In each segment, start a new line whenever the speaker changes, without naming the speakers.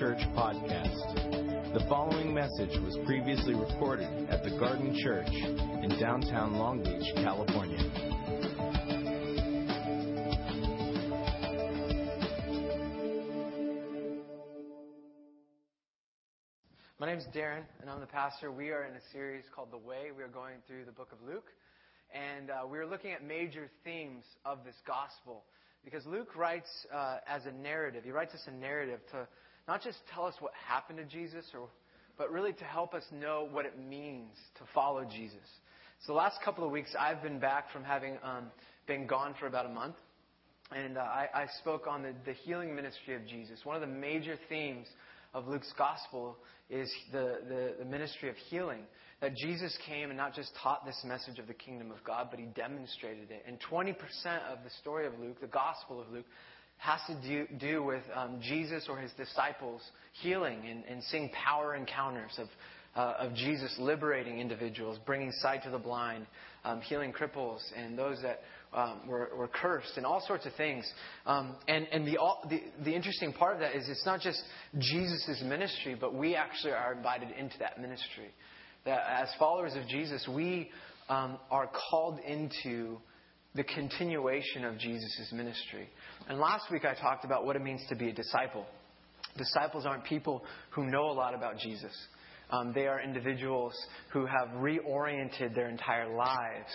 Church podcast. The following message was previously recorded at the Garden Church in downtown Long Beach, California.
My name is Darren, and I'm the pastor. We are in a series called The Way. We are going through the book of Luke, and uh, we're looking at major themes of this gospel. Because Luke writes uh, as a narrative. He writes us a narrative to not just tell us what happened to Jesus, or, but really to help us know what it means to follow Jesus. So the last couple of weeks, I've been back from having um, been gone for about a month. And uh, I, I spoke on the, the healing ministry of Jesus. One of the major themes of Luke's gospel is the, the, the, ministry of healing. That Jesus came and not just taught this message of the kingdom of God, but he demonstrated it. And 20% of the story of Luke, the gospel of Luke, has to do, do with um, Jesus or his disciples healing and, and seeing power encounters of, uh, of Jesus liberating individuals, bringing sight to the blind, um, healing cripples, and those that um, were, were, cursed, and all sorts of things. Um, and and the, all, the, the interesting part of that is it's not just Jesus' ministry, but we actually are invited into that ministry. That as followers of Jesus, we um, are called into the continuation of Jesus' ministry. And last week I talked about what it means to be a disciple. Disciples aren't people who know a lot about Jesus. Um, they are individuals who have reoriented their entire lives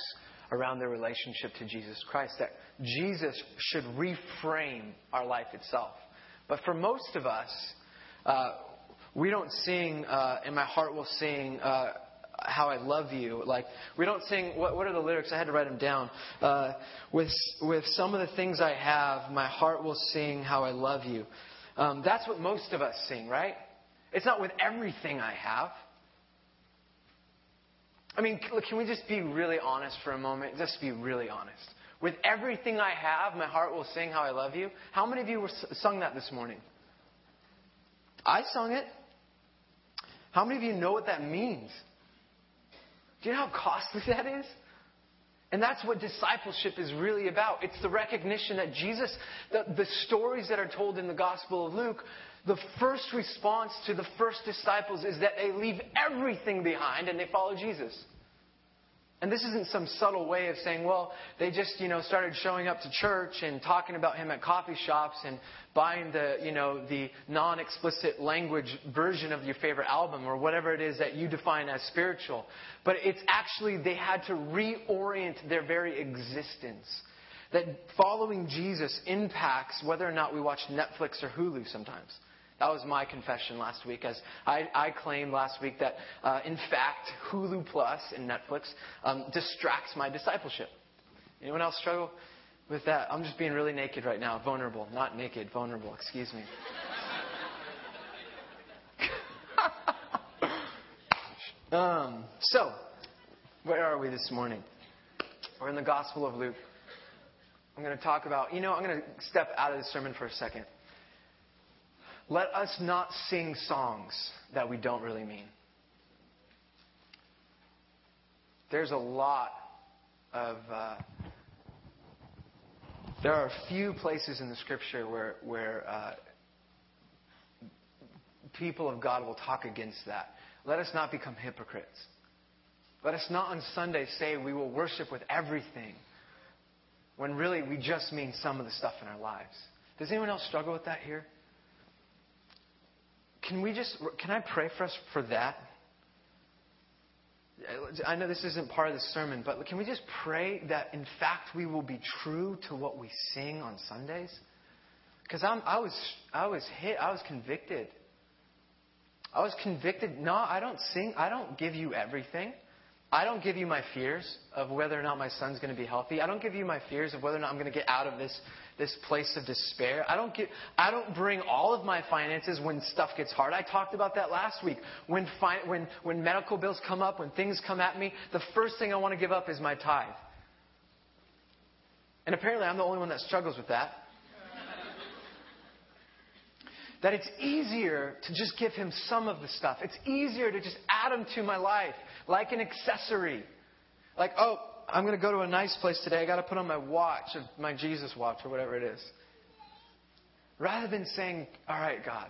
around their relationship to Jesus Christ. That Jesus should reframe our life itself. But for most of us, uh, we don't sing, uh, and my heart will sing, uh, how I love you. Like we don't sing. What, what are the lyrics? I had to write them down. Uh, with with some of the things I have, my heart will sing how I love you. Um, that's what most of us sing, right? It's not with everything I have. I mean, can we just be really honest for a moment? Just be really honest. With everything I have, my heart will sing how I love you. How many of you sung that this morning? I sung it. How many of you know what that means? Do you know how costly that is? And that's what discipleship is really about. It's the recognition that Jesus, the, the stories that are told in the Gospel of Luke, the first response to the first disciples is that they leave everything behind and they follow Jesus. And this isn't some subtle way of saying, well, they just, you know, started showing up to church and talking about him at coffee shops and buying the, you know, the non-explicit language version of your favorite album or whatever it is that you define as spiritual. But it's actually, they had to reorient their very existence. That following Jesus impacts whether or not we watch Netflix or Hulu sometimes. That was my confession last week, as I, I claimed last week that, uh, in fact, Hulu Plus and Netflix um, distracts my discipleship. Anyone else struggle with that? I'm just being really naked right now, vulnerable, not naked, vulnerable. Excuse me. um, so, where are we this morning? We're in the Gospel of Luke. I'm going to talk about, you know, I'm going to step out of the sermon for a second. Let us not sing songs that we don't really mean. There's a lot of. Uh, there are a few places in the scripture where, where uh, people of God will talk against that. Let us not become hypocrites. Let us not on Sunday say we will worship with everything when really we just mean some of the stuff in our lives. Does anyone else struggle with that here? Can we just, can I pray for us for that? I know this isn't part of the sermon, but can we just pray that in fact we will be true to what we sing on Sundays? Because I was, I was hit, I was convicted. I was convicted. No, I don't sing, I don't give you everything. I don't give you my fears of whether or not my son's going to be healthy. I don't give you my fears of whether or not I'm going to get out of this, this place of despair. I don't, get, I don't bring all of my finances when stuff gets hard. I talked about that last week. When, fi- when, when medical bills come up, when things come at me, the first thing I want to give up is my tithe. And apparently I'm the only one that struggles with that. that it's easier to just give him some of the stuff. It's easier to just add him to my life like an accessory. Like, oh, I'm going to go to a nice place today. I got to put on my watch, my Jesus watch, or whatever it is. Rather than saying, all right, God,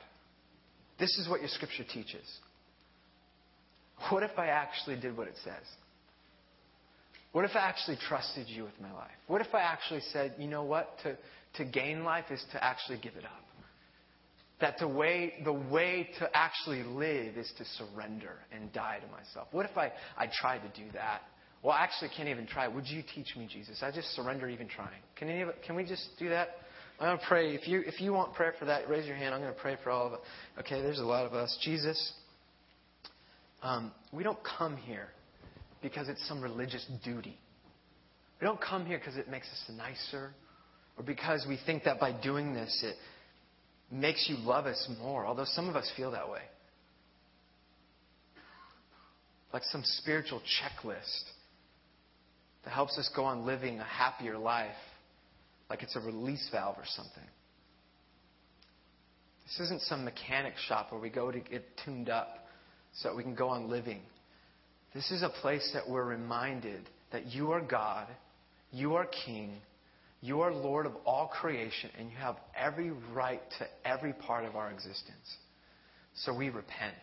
this is what your scripture teaches. What if I actually did what it says? What if I actually trusted you with my life? What if I actually said, you know what? To, to gain life is to actually give it up. That the way, the way to actually live is to surrender and die to myself. What if I, I tried to do that? Well, I actually can't even try. Would you teach me, Jesus? I just surrender even trying. Can, any can we just do that? I'm going to pray. If you, if you want prayer for that, raise your hand. I'm going to pray for all of it. Okay, there's a lot of us. Jesus, um, we don't come here because it's some religious duty. We don't come here because it makes us nicer or because we think that by doing this it makes you love us more, although some of us feel that way. Like some spiritual checklist that helps us go on living a happier life, like it's a release valve or something. This isn't some mechanic shop where we go to get tuned up so that we can go on living. This is a place that we're reminded that you are God, you are King, you are Lord of all creation, and you have every right to every part of our existence. So we repent.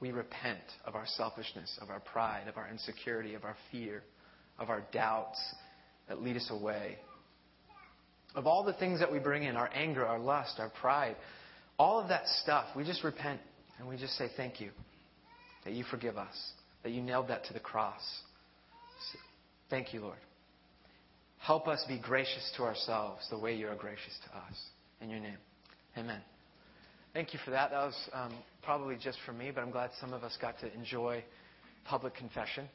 We repent of our selfishness, of our pride, of our insecurity, of our fear, of our doubts that lead us away. Of all the things that we bring in our anger, our lust, our pride, all of that stuff, we just repent and we just say thank you that you forgive us, that you nailed that to the cross. Thank you, Lord. Help us be gracious to ourselves the way you are gracious to us. In your name. Amen. Thank you for that. That was um, probably just for me, but I'm glad some of us got to enjoy public confession.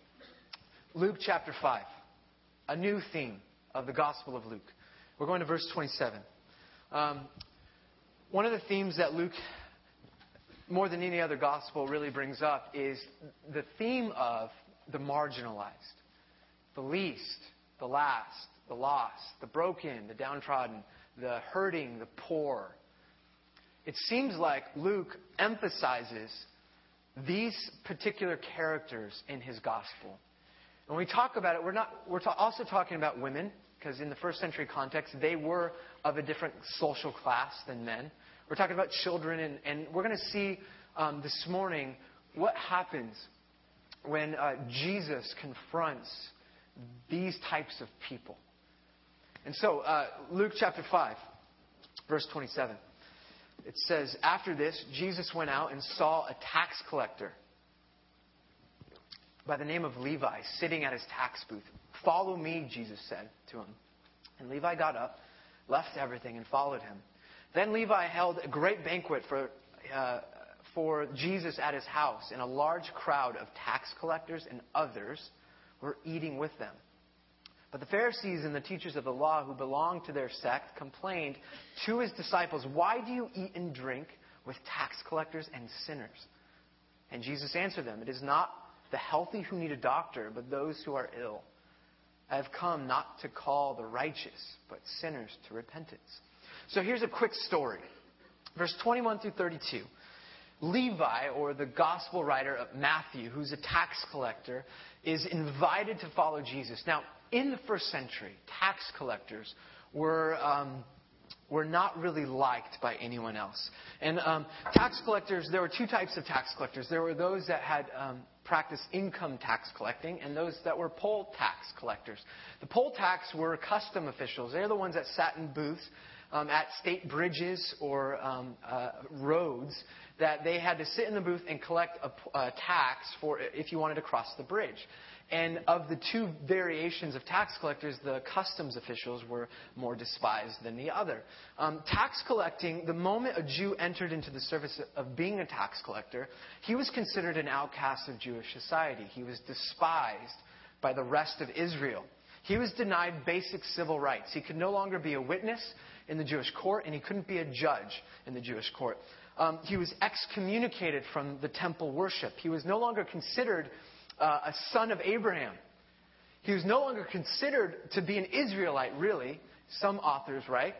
Luke chapter 5, a new theme of the Gospel of Luke. We're going to verse 27. Um, one of the themes that Luke, more than any other gospel, really brings up is the theme of the marginalized, the least, the last, the lost, the broken, the downtrodden, the hurting, the poor. It seems like Luke emphasizes these particular characters in his gospel. When we talk about it, we're, not, we're ta- also talking about women, because in the first century context, they were of a different social class than men. We're talking about children, and, and we're going to see um, this morning what happens when uh, Jesus confronts these types of people. And so, uh, Luke chapter 5, verse 27, it says, After this, Jesus went out and saw a tax collector by the name of Levi sitting at his tax booth. Follow me, Jesus said to him. And Levi got up, left everything, and followed him. Then Levi held a great banquet for, uh, for Jesus at his house, and a large crowd of tax collectors and others were eating with them. But the Pharisees and the teachers of the law who belonged to their sect complained to his disciples, Why do you eat and drink with tax collectors and sinners? And Jesus answered them, It is not the healthy who need a doctor, but those who are ill. I have come not to call the righteous, but sinners to repentance. So here's a quick story. Verse 21 through 32. Levi, or the gospel writer of Matthew, who's a tax collector, is invited to follow Jesus. Now, in the first century, tax collectors were. Um, were not really liked by anyone else. And um, tax collectors, there were two types of tax collectors. There were those that had um, practiced income tax collecting and those that were poll tax collectors. The poll tax were custom officials. They're the ones that sat in booths um, at state bridges or um, uh, roads that they had to sit in the booth and collect a, a tax for if you wanted to cross the bridge. And of the two variations of tax collectors, the customs officials were more despised than the other. Um, tax collecting, the moment a Jew entered into the service of being a tax collector, he was considered an outcast of Jewish society. He was despised by the rest of Israel. He was denied basic civil rights. He could no longer be a witness in the Jewish court, and he couldn't be a judge in the Jewish court. Um, he was excommunicated from the temple worship. He was no longer considered uh, a son of Abraham. He was no longer considered to be an Israelite, really. Some authors write.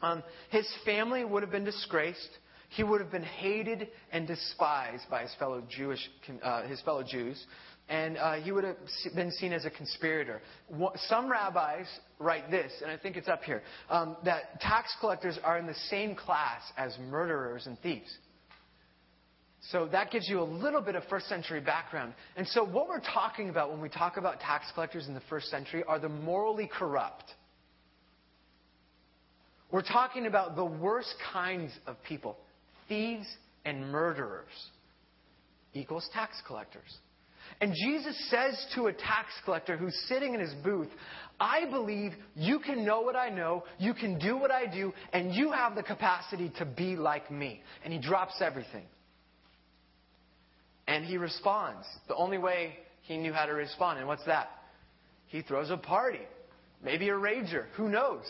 Um, his family would have been disgraced. He would have been hated and despised by his fellow Jewish, uh, his fellow Jews. And uh, he would have been seen as a conspirator. Some rabbis write this, and I think it's up here, um, that tax collectors are in the same class as murderers and thieves. So that gives you a little bit of first century background. And so what we're talking about when we talk about tax collectors in the first century are the morally corrupt. We're talking about the worst kinds of people thieves and murderers equals tax collectors. And Jesus says to a tax collector who's sitting in his booth, I believe you can know what I know, you can do what I do, and you have the capacity to be like me. And he drops everything. And he responds the only way he knew how to respond. And what's that? He throws a party. Maybe a rager. Who knows?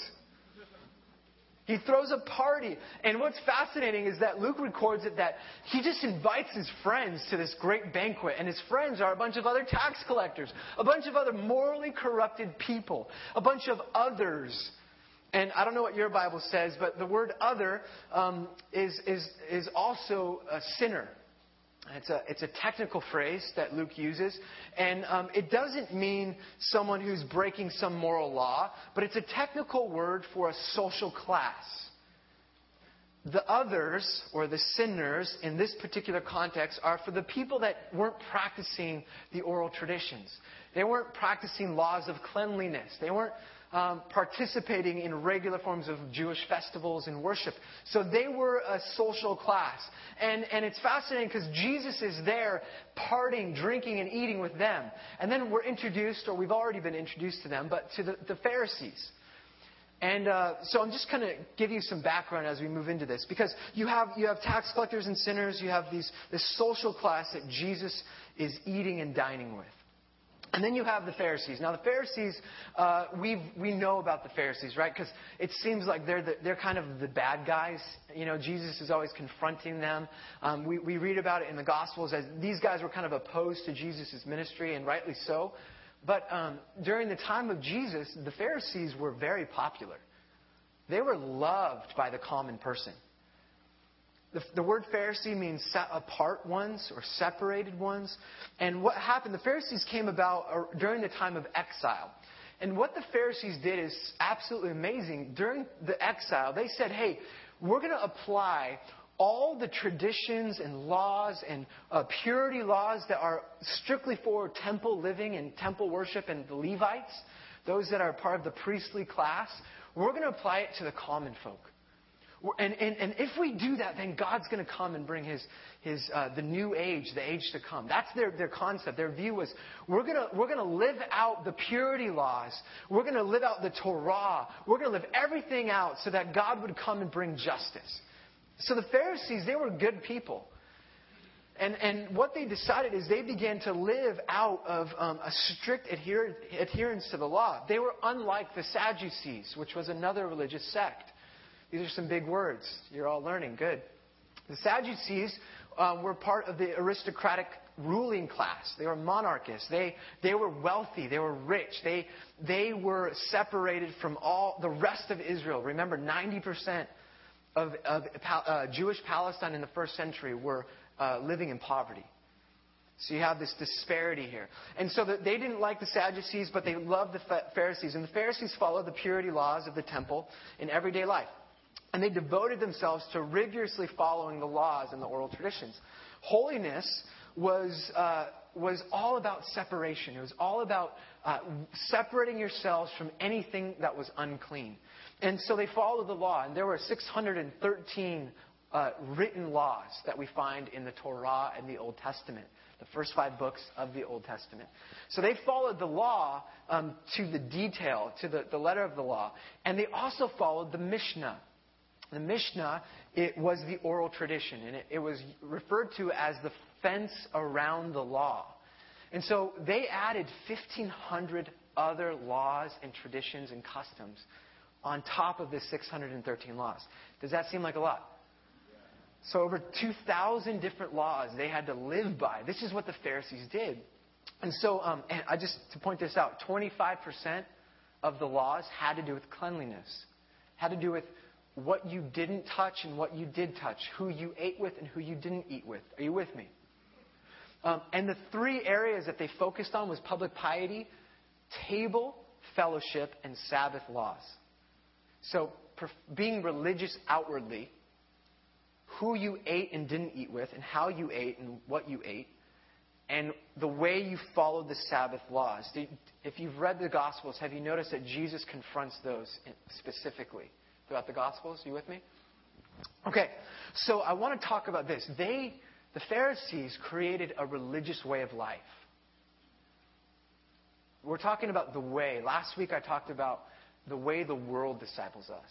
He throws a party. And what's fascinating is that Luke records it that he just invites his friends to this great banquet. And his friends are a bunch of other tax collectors, a bunch of other morally corrupted people, a bunch of others. And I don't know what your Bible says, but the word other um, is, is, is also a sinner. It's a, it's a technical phrase that Luke uses, and um, it doesn't mean someone who's breaking some moral law, but it's a technical word for a social class. The others, or the sinners, in this particular context, are for the people that weren't practicing the oral traditions. They weren't practicing laws of cleanliness. They weren't um, participating in regular forms of Jewish festivals and worship. So they were a social class. And, and it's fascinating because Jesus is there partying, drinking, and eating with them. And then we're introduced, or we've already been introduced to them, but to the, the Pharisees. And uh, so I'm just going to give you some background as we move into this, because you have you have tax collectors and sinners, you have these this social class that Jesus is eating and dining with. And then you have the Pharisees. Now, the Pharisees, uh, we we know about the Pharisees, right? Because it seems like they're, the, they're kind of the bad guys. You know, Jesus is always confronting them. Um, we, we read about it in the Gospels as these guys were kind of opposed to Jesus' ministry, and rightly so. But um, during the time of Jesus, the Pharisees were very popular. They were loved by the common person. The, the, word Pharisee means set apart ones or separated ones. And what happened, the Pharisees came about uh, during the time of exile. And what the Pharisees did is absolutely amazing. During the exile, they said, hey, we're going to apply all the traditions and laws and uh, purity laws that are strictly for temple living and temple worship and the Levites, those that are part of the priestly class, we're going to apply it to the common folk. And, and, and if we do that, then God's going to come and bring his, his, uh, the new age, the age to come. That's their, their concept. Their view was we're going we're gonna live out the purity laws. We're going to live out the Torah. We're going to live everything out so that God would come and bring justice. So the Pharisees, they were good people. And, and what they decided is they began to live out of um, a strict adher- adherence to the law. They were unlike the Sadducees, which was another religious sect. These are some big words. You're all learning. Good. The Sadducees uh, were part of the aristocratic ruling class. They were monarchists. They, they were wealthy. They were rich. They, they were separated from all the rest of Israel. Remember, 90% of, of uh, Jewish Palestine in the first century were uh, living in poverty. So you have this disparity here. And so the, they didn't like the Sadducees, but they loved the Pharisees. And the Pharisees followed the purity laws of the temple in everyday life. And they devoted themselves to rigorously following the laws and the oral traditions. Holiness was, uh, was all about separation. It was all about uh, separating yourselves from anything that was unclean. And so they followed the law. And there were 613 uh, written laws that we find in the Torah and the Old Testament, the first five books of the Old Testament. So they followed the law um, to the detail, to the, the letter of the law. And they also followed the Mishnah. The Mishnah, it was the oral tradition, and it, it was referred to as the fence around the law. And so they added 1,500 other laws and traditions and customs on top of the 613 laws. Does that seem like a lot? So over 2,000 different laws they had to live by. This is what the Pharisees did. And so, um, and I just to point this out, 25% of the laws had to do with cleanliness, had to do with what you didn't touch and what you did touch, who you ate with and who you didn't eat with. Are you with me? Um, and the three areas that they focused on was public piety, table, fellowship, and Sabbath laws. So, being religious outwardly, who you ate and didn't eat with, and how you ate and what you ate, and the way you followed the Sabbath laws. If you've read the Gospels, have you noticed that Jesus confronts those specifically throughout the Gospels? You with me? Okay, so I want to talk about this. They, the Pharisees, created a religious way of life. We're talking about the way. Last week I talked about the way the world disciples us.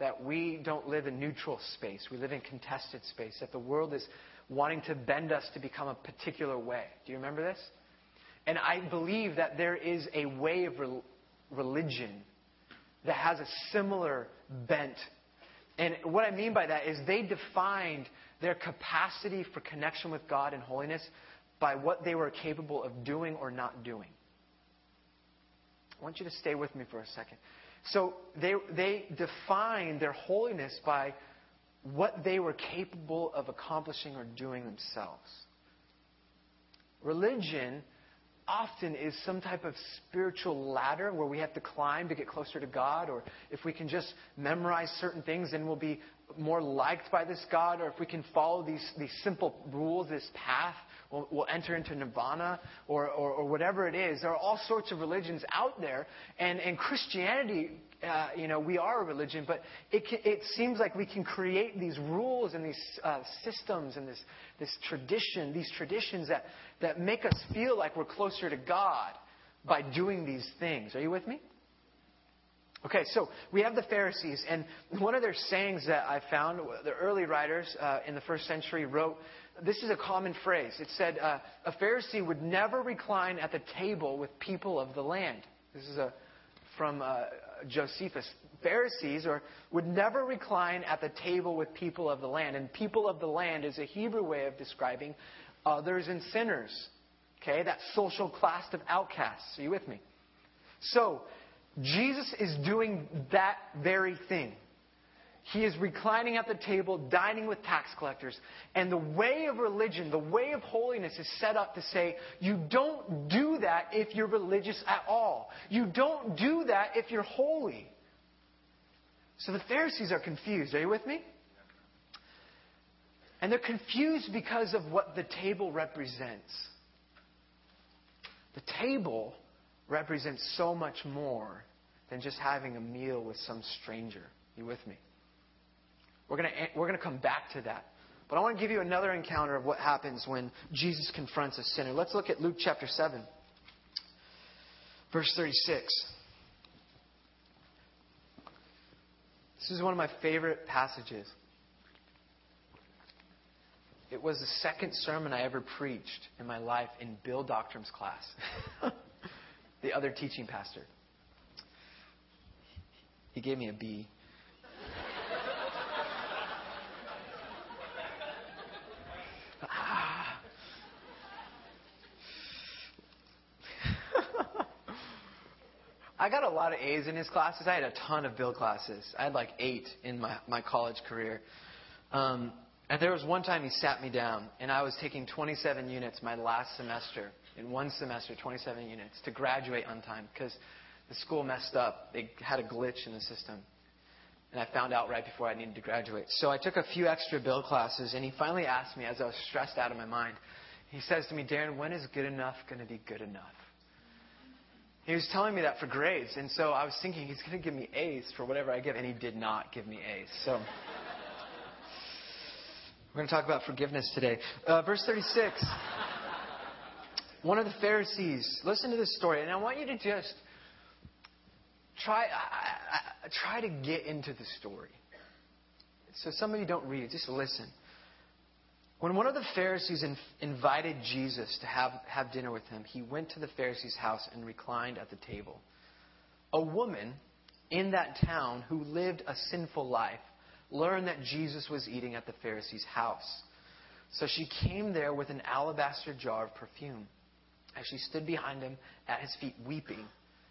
That we don't live in neutral space, we live in contested space. That the world is wanting to bend us to become a particular way. Do you remember this? And I believe that there is a way of re- religion that has a similar bent. And what I mean by that is they defined their capacity for connection with God and holiness by what they were capable of doing or not doing. I want you to stay with me for a second. So they, they defined their holiness by what they were capable of accomplishing or doing themselves. Religion often is some type of spiritual ladder where we have to climb to get closer to God, or if we can just memorize certain things, then we'll be more liked by this God, or if we can follow these, these simple rules, this path, we'll, we'll enter into nirvana, or, or, or, whatever it is. There are all sorts of religions out there, and, and Christianity uh, you know, we are a religion, but it, can, it seems like we can create these rules and these uh, systems and this, this tradition, these traditions that, that make us feel like we're closer to God by doing these things. Are you with me? Okay, so we have the Pharisees, and one of their sayings that I found, the early writers uh, in the first century wrote, this is a common phrase. It said, uh, a Pharisee would never recline at the table with people of the land. This is a, from uh, Josephus. Pharisees or would never recline at the table with people of the land. And people of the land is a Hebrew way of describing others and sinners. Okay, that social class of outcasts. Are you with me? So, Jesus is doing that very thing. He is reclining at the table, dining with tax collectors. And the way of religion, the way of holiness is set up to say, you don't do that if you're religious at all. You don't do that if you're holy. So the Pharisees are confused. Are you with me? And they're confused because of what the table represents. The table represents so much more than just having a meal with some stranger. You with me? We're going eh, we're going to come back to that. But I want to give you another encounter of what happens when Jesus confronts a sinner. Let's look at Luke chapter 7, verse 36. This is one of my favorite passages. It was the second sermon I ever preached in my life in Bill Doctrum's class, the other teaching pastor. He gave me a B. I got a lot of A's in his classes. I had a ton of Bill classes. I had like eight in my, my college career. Um, and there was one time he sat me down, and I was taking 27 units my last semester. In one semester, 27 units to graduate on time because the school messed up. They had a glitch in the system. And I found out right before I needed to graduate. So I took a few extra Bill classes, and he finally asked me, as I was stressed out of my mind, he says to me, Darren, when is good enough going to be good enough? He was telling me that for grades, and so I was thinking he's going to give me A's for whatever I give, and he did not give me A's. So we're going to talk about forgiveness today. Uh, verse 36. One of the Pharisees, listen to this story, and I want you to just try, I, I, try to get into the story. So some of you don't read, it, just listen. When one of the Pharisees in, invited Jesus to have, have dinner with him, he went to the Pharisee's house and reclined at the table. A woman in that town who lived a sinful life learned that Jesus was eating at the Pharisee's house. So she came there with an alabaster jar of perfume. As she stood behind him at his feet weeping,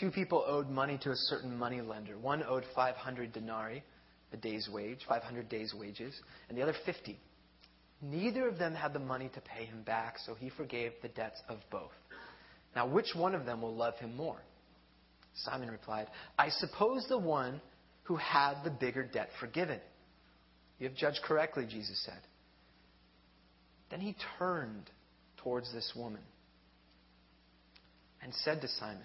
Two people owed money to a certain money lender. One owed 500 denarii, a day's wage, 500 days' wages, and the other 50. Neither of them had the money to pay him back, so he forgave the debts of both. Now, which one of them will love him more? Simon replied, I suppose the one who had the bigger debt forgiven. You have judged correctly, Jesus said. Then he turned towards this woman and said to Simon,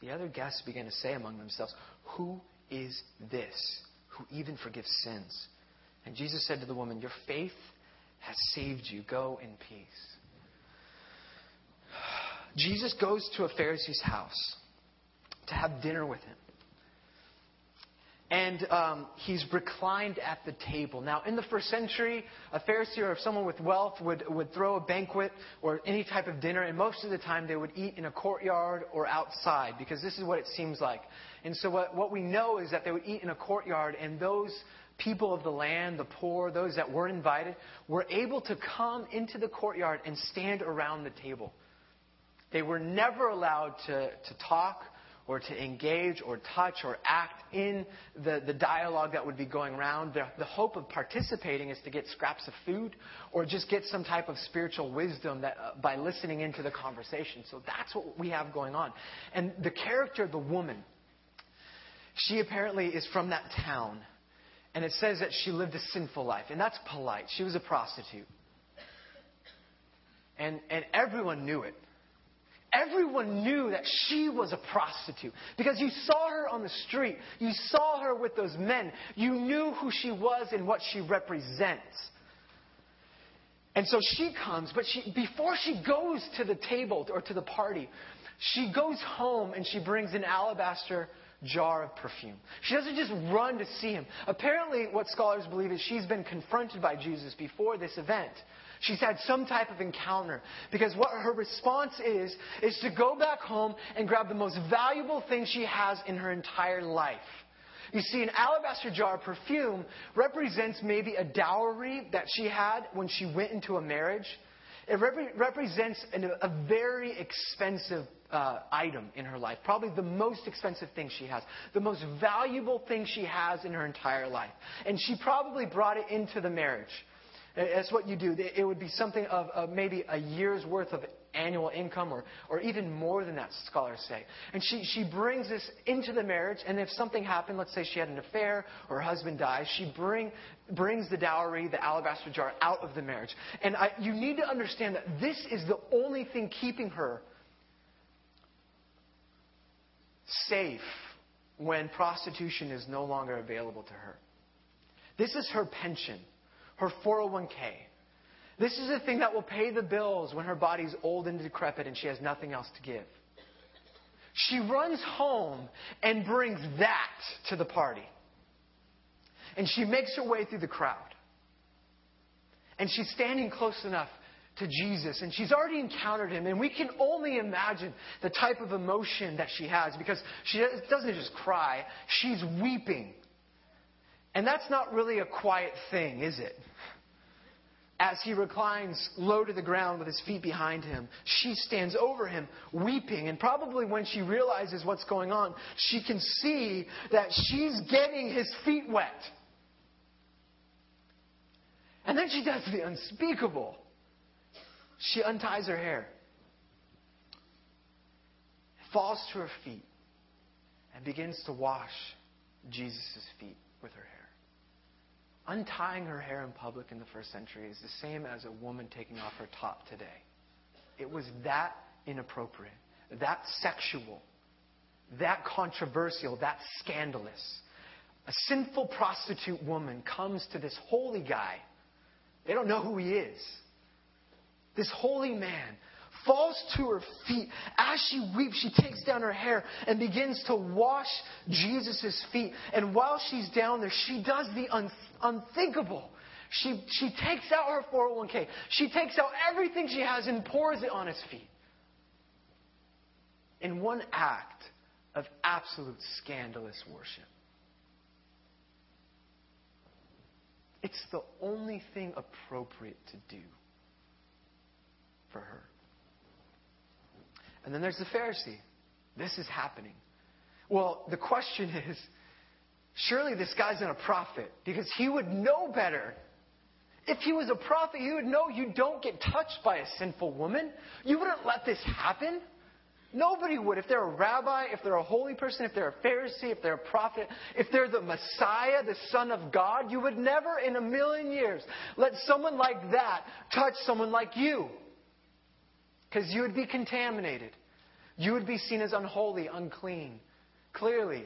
The other guests began to say among themselves, Who is this who even forgives sins? And Jesus said to the woman, Your faith has saved you. Go in peace. Jesus goes to a Pharisee's house to have dinner with him and um, he's reclined at the table. Now, in the first century, a Pharisee or someone with wealth would, would throw a banquet or any type of dinner, and most of the time they would eat in a courtyard or outside because this is what it seems like. And so, what, what we know is that they would eat in a courtyard, and those people of the land, the poor, those that weren't invited, were able to come into the courtyard and stand around the table. They were never allowed to, to talk or to engage or touch or act in the, the dialogue that would be going around. The, the hope of participating is to get scraps of food or just get some type of spiritual wisdom that, uh, by listening into the conversation. So that's what we have going on. And the character of the woman, she apparently is from that town. And it says that she lived a sinful life. And that's polite. She was a prostitute. And, and everyone knew it. Everyone knew that she was a prostitute because you saw her on the street. You saw her with those men. You knew who she was and what she represents. And so she comes, but she, before she goes to the table or to the party, she goes home and she brings an alabaster jar of perfume. She doesn't just run to see him. Apparently, what scholars believe is she's been confronted by Jesus before this event. She's had some type of encounter. Because what her response is, is to go back home and grab the most valuable thing she has in her entire life. You see, an alabaster jar of perfume represents maybe a dowry that she had when she went into a marriage. It rep- represents an, a very expensive uh, item in her life, probably the most expensive thing she has, the most valuable thing she has in her entire life. And she probably brought it into the marriage. That's what you do. It would be something of, of, maybe a year's worth of annual income or, or even more than that, scholars say. And she, she brings this into the marriage, and if something happened, let's say she had an affair or her husband dies, she bring, brings the dowry, the alabaster jar, out of the marriage. And I, you need to understand that this is the only thing keeping her safe when prostitution is no longer available to her. This is her pension her 401k. This is the thing that will pay the bills when her body's old and decrepit and she has nothing else to give. She runs home and brings that to the party. And she makes her way through the crowd. And she's standing close enough to Jesus, and she's already encountered him, and we can only imagine the type of emotion that she has because she doesn't just cry, she's weeping. And that's not really a quiet thing, is it? As he reclines low to the ground with his feet behind him, she stands over him, weeping. And probably when she realizes what's going on, she can see that she's getting his feet wet. And then she does the unspeakable. She unties her hair, falls to her feet, and begins to wash Jesus' feet with her hair. Untying her hair in public in the first century is the same as a woman taking off her top today. It was that inappropriate, that sexual, that controversial, that scandalous. A sinful prostitute woman comes to this holy guy. They don't know who he is. This holy man falls to her feet. As she weeps, she takes down her hair and begins to wash Jesus' feet. And while she's down there, she does the un- unthinkable. She, she takes out her 401k. She takes out everything she has and pours it on his feet. In one act of absolute scandalous worship. It's the only thing appropriate to do for her. And then there's the Pharisee. This is happening. Well, the question is surely this guy's not a prophet because he would know better. If he was a prophet, he would know you don't get touched by a sinful woman. You wouldn't let this happen. Nobody would. If they're a rabbi, if they're a holy person, if they're a Pharisee, if they're a prophet, if they're the Messiah, the Son of God, you would never in a million years let someone like that touch someone like you. Because you would be contaminated. You would be seen as unholy, unclean. Clearly,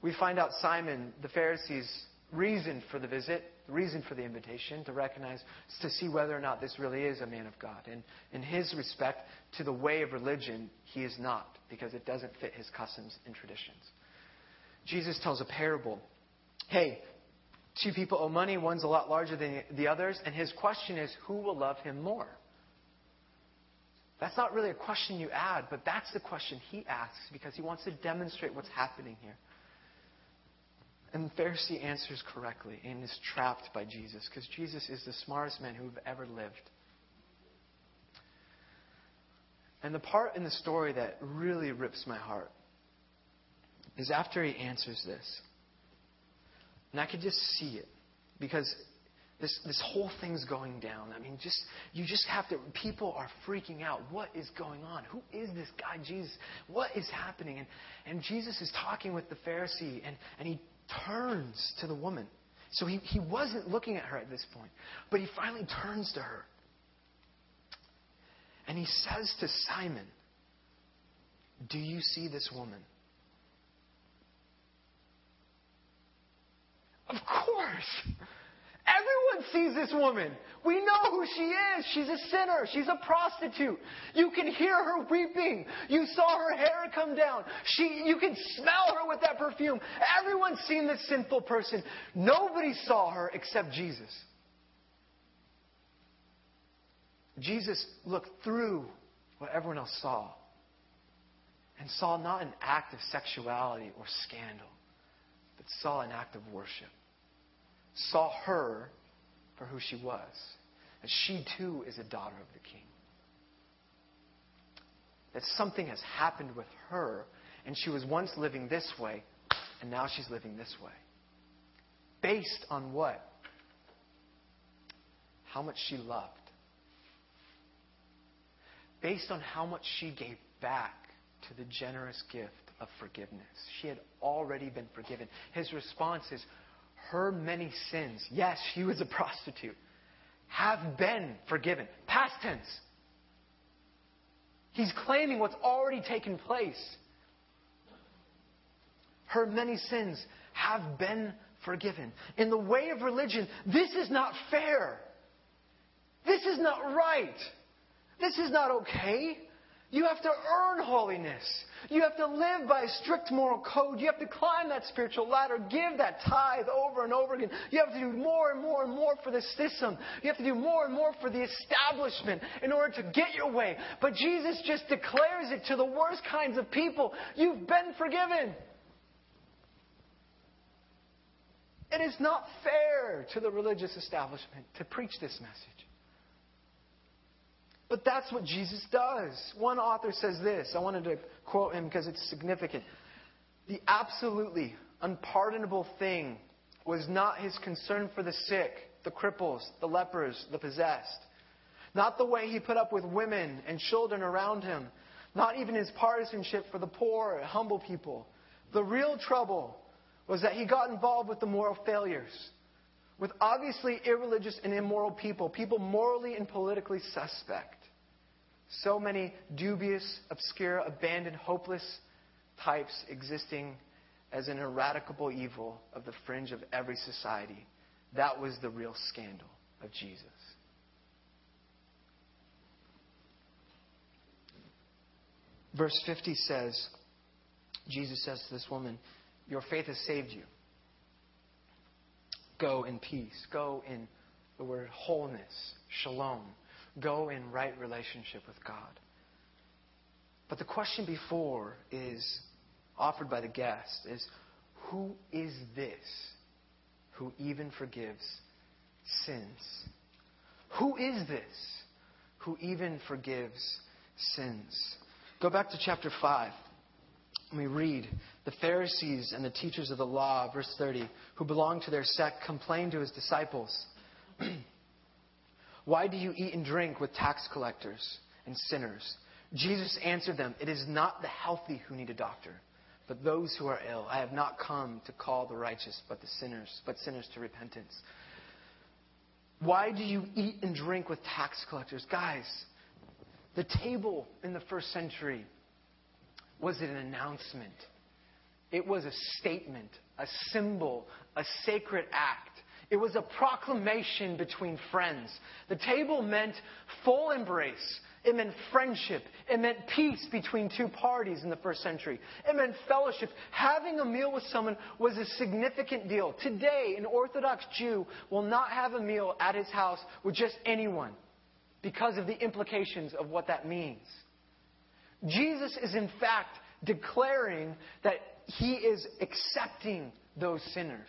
we find out Simon, the Pharisee's reason for the visit, the reason for the invitation, to recognize, to see whether or not this really is a man of God. And in his respect to the way of religion, he is not, because it doesn't fit his customs and traditions. Jesus tells a parable. Hey, two people owe money, one's a lot larger than the others, and his question is, who will love him more? That's not really a question you add, but that's the question he asks because he wants to demonstrate what's happening here. And the Pharisee answers correctly and is trapped by Jesus because Jesus is the smartest man who've ever lived. And the part in the story that really rips my heart is after he answers this. And I could just see it because this, this whole thing's going down. I mean, just you just have to. People are freaking out. What is going on? Who is this guy, Jesus? What is happening? And, and Jesus is talking with the Pharisee, and, and he turns to the woman. So he, he wasn't looking at her at this point, but he finally turns to her. And he says to Simon, Do you see this woman? Of course. Everyone sees this woman. We know who she is. She's a sinner. She's a prostitute. You can hear her weeping. You saw her hair come down. She, you can smell her with that perfume. Everyone's seen this sinful person. Nobody saw her except Jesus. Jesus looked through what everyone else saw and saw not an act of sexuality or scandal, but saw an act of worship saw her for who she was. And she too is a daughter of the king. That something has happened with her, and she was once living this way, and now she's living this way. Based on what? How much she loved. Based on how much she gave back to the generous gift of forgiveness. She had already been forgiven. His response is, her many sins, yes, she was a prostitute, have been forgiven. Past tense. He's claiming what's already taken place. Her many sins have been forgiven. In the way of religion, this is not fair. This is not right. This is not okay. You have to earn holiness. You have to live by a strict moral code. You have to climb that spiritual ladder, give that tithe over and over again. You have to do more and more and more for the system. You have to do more and more for the establishment in order to get your way. But Jesus just declares it to the worst kinds of people. You've been forgiven. It is not fair to the religious establishment to preach this message. But that's what Jesus does. One author says this. I wanted to quote him because it's significant. The absolutely unpardonable thing was not his concern for the sick, the cripples, the lepers, the possessed. Not the way he put up with women and children around him. Not even his partisanship for the poor humble people. The real trouble was that he got involved with the moral failures, with obviously irreligious and immoral people, people morally and politically suspect. So many dubious, obscure, abandoned, hopeless types existing as an eradicable evil of the fringe of every society. That was the real scandal of Jesus. Verse 50 says, Jesus says to this woman, Your faith has saved you. Go in peace. Go in the word wholeness, shalom. Go in right relationship with God. But the question before is offered by the guest is who is this who even forgives sins? Who is this who even forgives sins? Go back to chapter 5. We read the Pharisees and the teachers of the law, verse 30, who belonged to their sect, complained to his disciples Why do you eat and drink with tax collectors and sinners? Jesus answered them, It is not the healthy who need a doctor, but those who are ill. I have not come to call the righteous, but the sinners, but sinners to repentance. Why do you eat and drink with tax collectors? Guys, the table in the first century was an announcement. It was a statement, a symbol, a sacred act. It was a proclamation between friends. The table meant full embrace. It meant friendship. It meant peace between two parties in the first century. It meant fellowship. Having a meal with someone was a significant deal. Today, an Orthodox Jew will not have a meal at his house with just anyone because of the implications of what that means. Jesus is, in fact, declaring that he is accepting those sinners.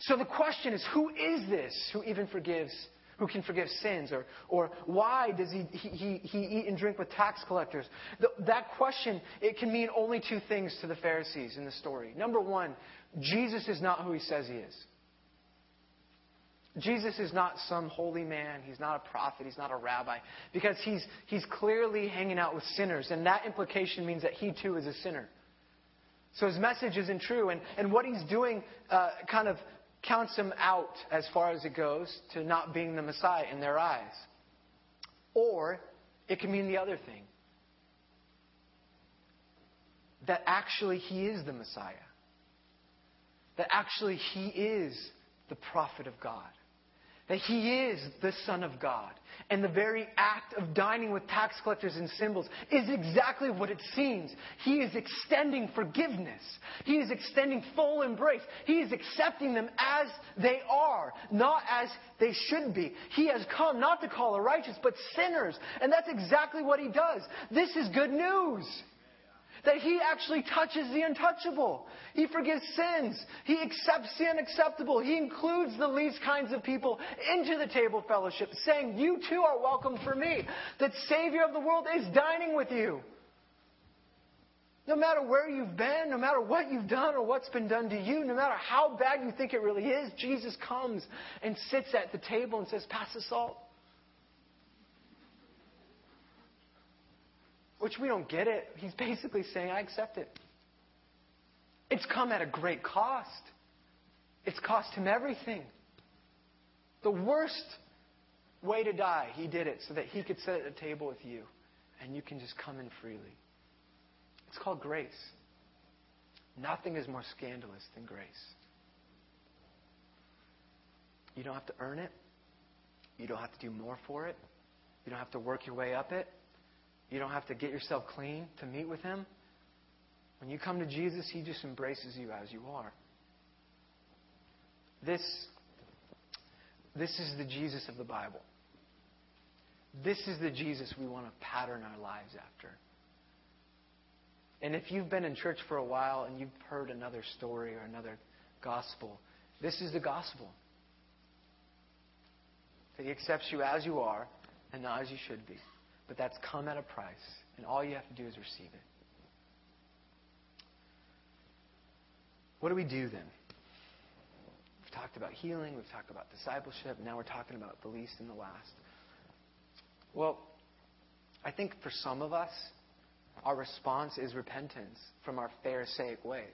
So the question is who is this who even forgives? Who can forgive sins? Or, or why does he, he, he eat and drink with tax collectors? The, that question, it can mean only two things to the Pharisees in the story. Number one, Jesus is not who he says he is. Jesus is not some holy man. He's not a prophet. He's not a rabbi. Because he's, he's clearly hanging out with sinners. And that implication means that he too is a sinner. So his message isn't true. And, and what he's doing uh, kind of counts him out as far as it goes to not being the Messiah in their eyes. Or it can mean the other thing that actually he is the Messiah, that actually he is the prophet of God that he is the Son of God. And the very act of dining with tax collectors and symbols is exactly what it seems. He is extending forgiveness. He is extending full embrace. He is accepting them as they are, not as they should be. He has come not to call the righteous, but sinners. And that's exactly what he does. This is good news. That he actually touches the untouchable. He forgives sins. He accepts the unacceptable. He includes the least kinds of people into the table fellowship, saying, You too are welcome for me. That Savior of the world is dining with you. No matter where you've been, no matter what you've done or what's been done to you, no matter how bad you think it really is, Jesus comes and sits at the table and says, Pass the salt. Which we don't get it. He's basically saying, I accept it. It's come at a great cost. It's cost him everything. The worst way to die, he did it so that he could sit at the table with you and you can just come in freely. It's called grace. Nothing is more scandalous than grace. You don't have to earn it. You don't have to do more for it. You don't have to work your way up it. You don't have to get yourself clean to meet with Him. When you come to Jesus, He just embraces you as you are. This, this is the Jesus of the Bible. This is the Jesus we want to pattern our lives after. And if you've been in church for a while and you've heard another story or another gospel, this is the gospel. That He accepts you as you are and not as you should be. But that's come at a price, and all you have to do is receive it. What do we do then? We've talked about healing, we've talked about discipleship, now we're talking about the least and the last. Well, I think for some of us, our response is repentance from our Pharisaic ways.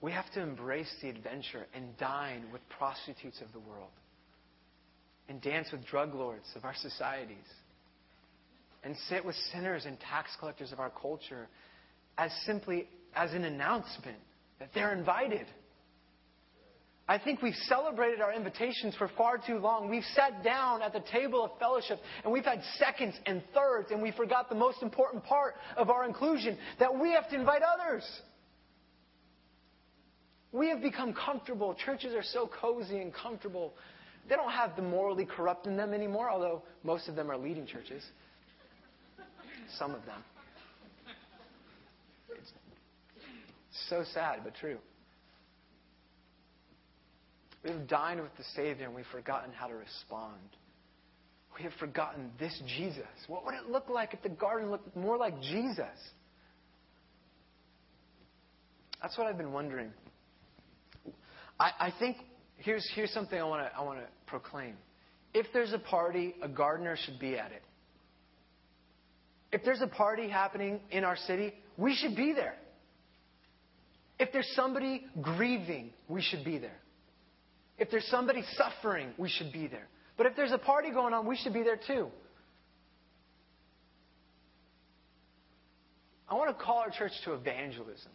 We have to embrace the adventure and dine with prostitutes of the world and dance with drug lords of our societies and sit with sinners and tax collectors of our culture as simply as an announcement that they're invited. I think we've celebrated our invitations for far too long. We've sat down at the table of fellowship and we've had seconds and thirds, and we forgot the most important part of our inclusion that we have to invite others. We have become comfortable. Churches are so cozy and comfortable. They don't have the morally corrupt in them anymore, although most of them are leading churches. Some of them. It's so sad, but true. We've dined with the Savior and we've forgotten how to respond. We have forgotten this Jesus. What would it look like if the garden looked more like Jesus? That's what I've been wondering. I, I think here's, here's something I want to I wanna proclaim. If there's a party, a gardener should be at it. If there's a party happening in our city, we should be there. If there's somebody grieving, we should be there. If there's somebody suffering, we should be there. But if there's a party going on, we should be there too. I want to call our church to evangelism.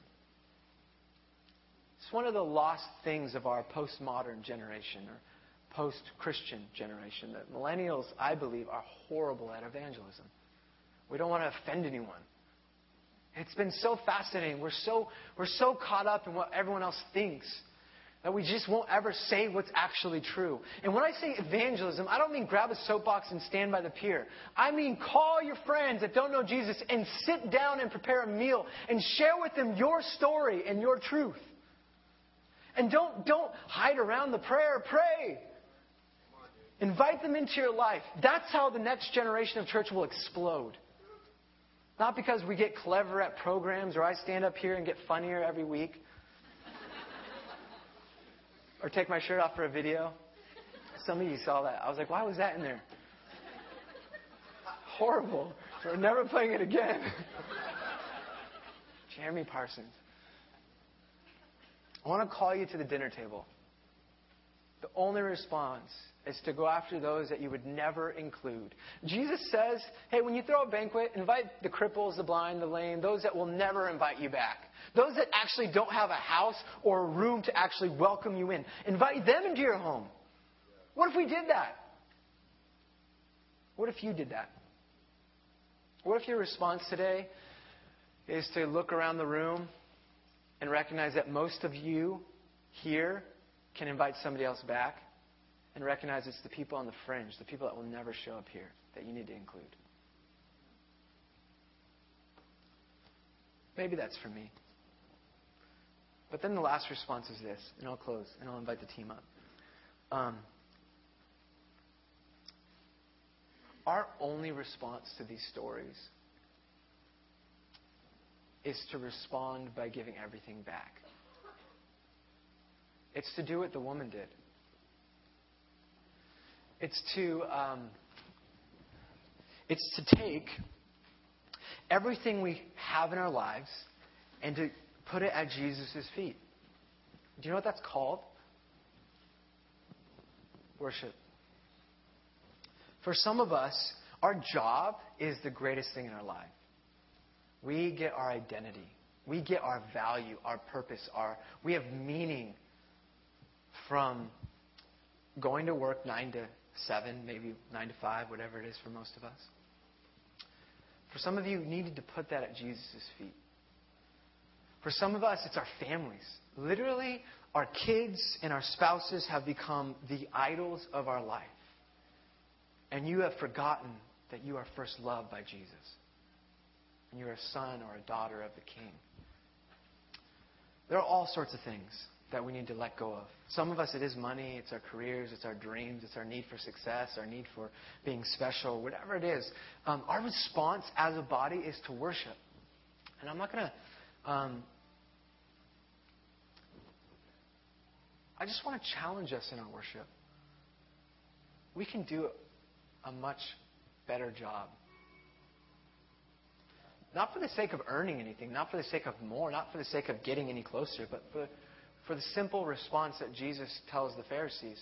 It's one of the lost things of our postmodern generation or post Christian generation that millennials, I believe, are horrible at evangelism. We don't want to offend anyone. It's been so fascinating. We're so, we're so caught up in what everyone else thinks that we just won't ever say what's actually true. And when I say evangelism, I don't mean grab a soapbox and stand by the pier. I mean call your friends that don't know Jesus and sit down and prepare a meal and share with them your story and your truth. And don't, don't hide around the prayer. Pray. Invite them into your life. That's how the next generation of church will explode. Not because we get clever at programs or I stand up here and get funnier every week or take my shirt off for a video. Some of you saw that. I was like, why was that in there? Horrible. We're never playing it again. Jeremy Parsons. I want to call you to the dinner table. The only response is to go after those that you would never include. Jesus says, hey, when you throw a banquet, invite the cripples, the blind, the lame, those that will never invite you back. Those that actually don't have a house or a room to actually welcome you in. Invite them into your home. What if we did that? What if you did that? What if your response today is to look around the room and recognize that most of you here can invite somebody else back? and recognize it's the people on the fringe, the people that will never show up here, that you need to include. Maybe that's for me. But then the last response is this, and I'll close, and I'll invite the team up. Um, our only response to these stories is to respond by giving everything back. It's to do what the woman did. It's to um, it's to take everything we have in our lives and to put it at Jesus' feet. Do you know what that's called? Worship. For some of us, our job is the greatest thing in our life. We get our identity. We get our value, our purpose, our we have meaning from going to work 9 to seven, maybe nine to five, whatever it is for most of us. For some of you, you needed to put that at Jesus' feet. For some of us, it's our families. Literally, our kids and our spouses have become the idols of our life. And you have forgotten that you are first loved by Jesus. And you're a son or a daughter of the King. There are all sorts of things that we need to let go of. Some of us, it is money, it's our careers, it's our dreams, it's our need for success, our need for being special, whatever it is. Um, our response as a body is to worship. And I'm not going to. Um, I just want to challenge us in our worship. We can do a much better job. Not for the sake of earning anything, not for the sake of more, not for the sake of getting any closer, but for for the simple response that Jesus tells the Pharisees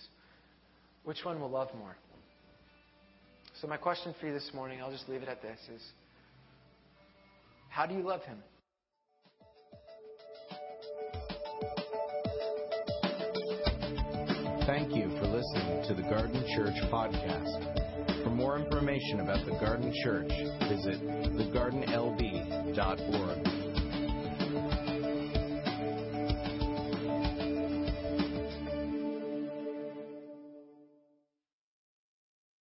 which one will love more? So, my question for you this morning, I'll just leave it at this is how do you love Him?
Thank you for listening to the Garden Church podcast. For more information about the Garden Church, visit thegardenlb.org.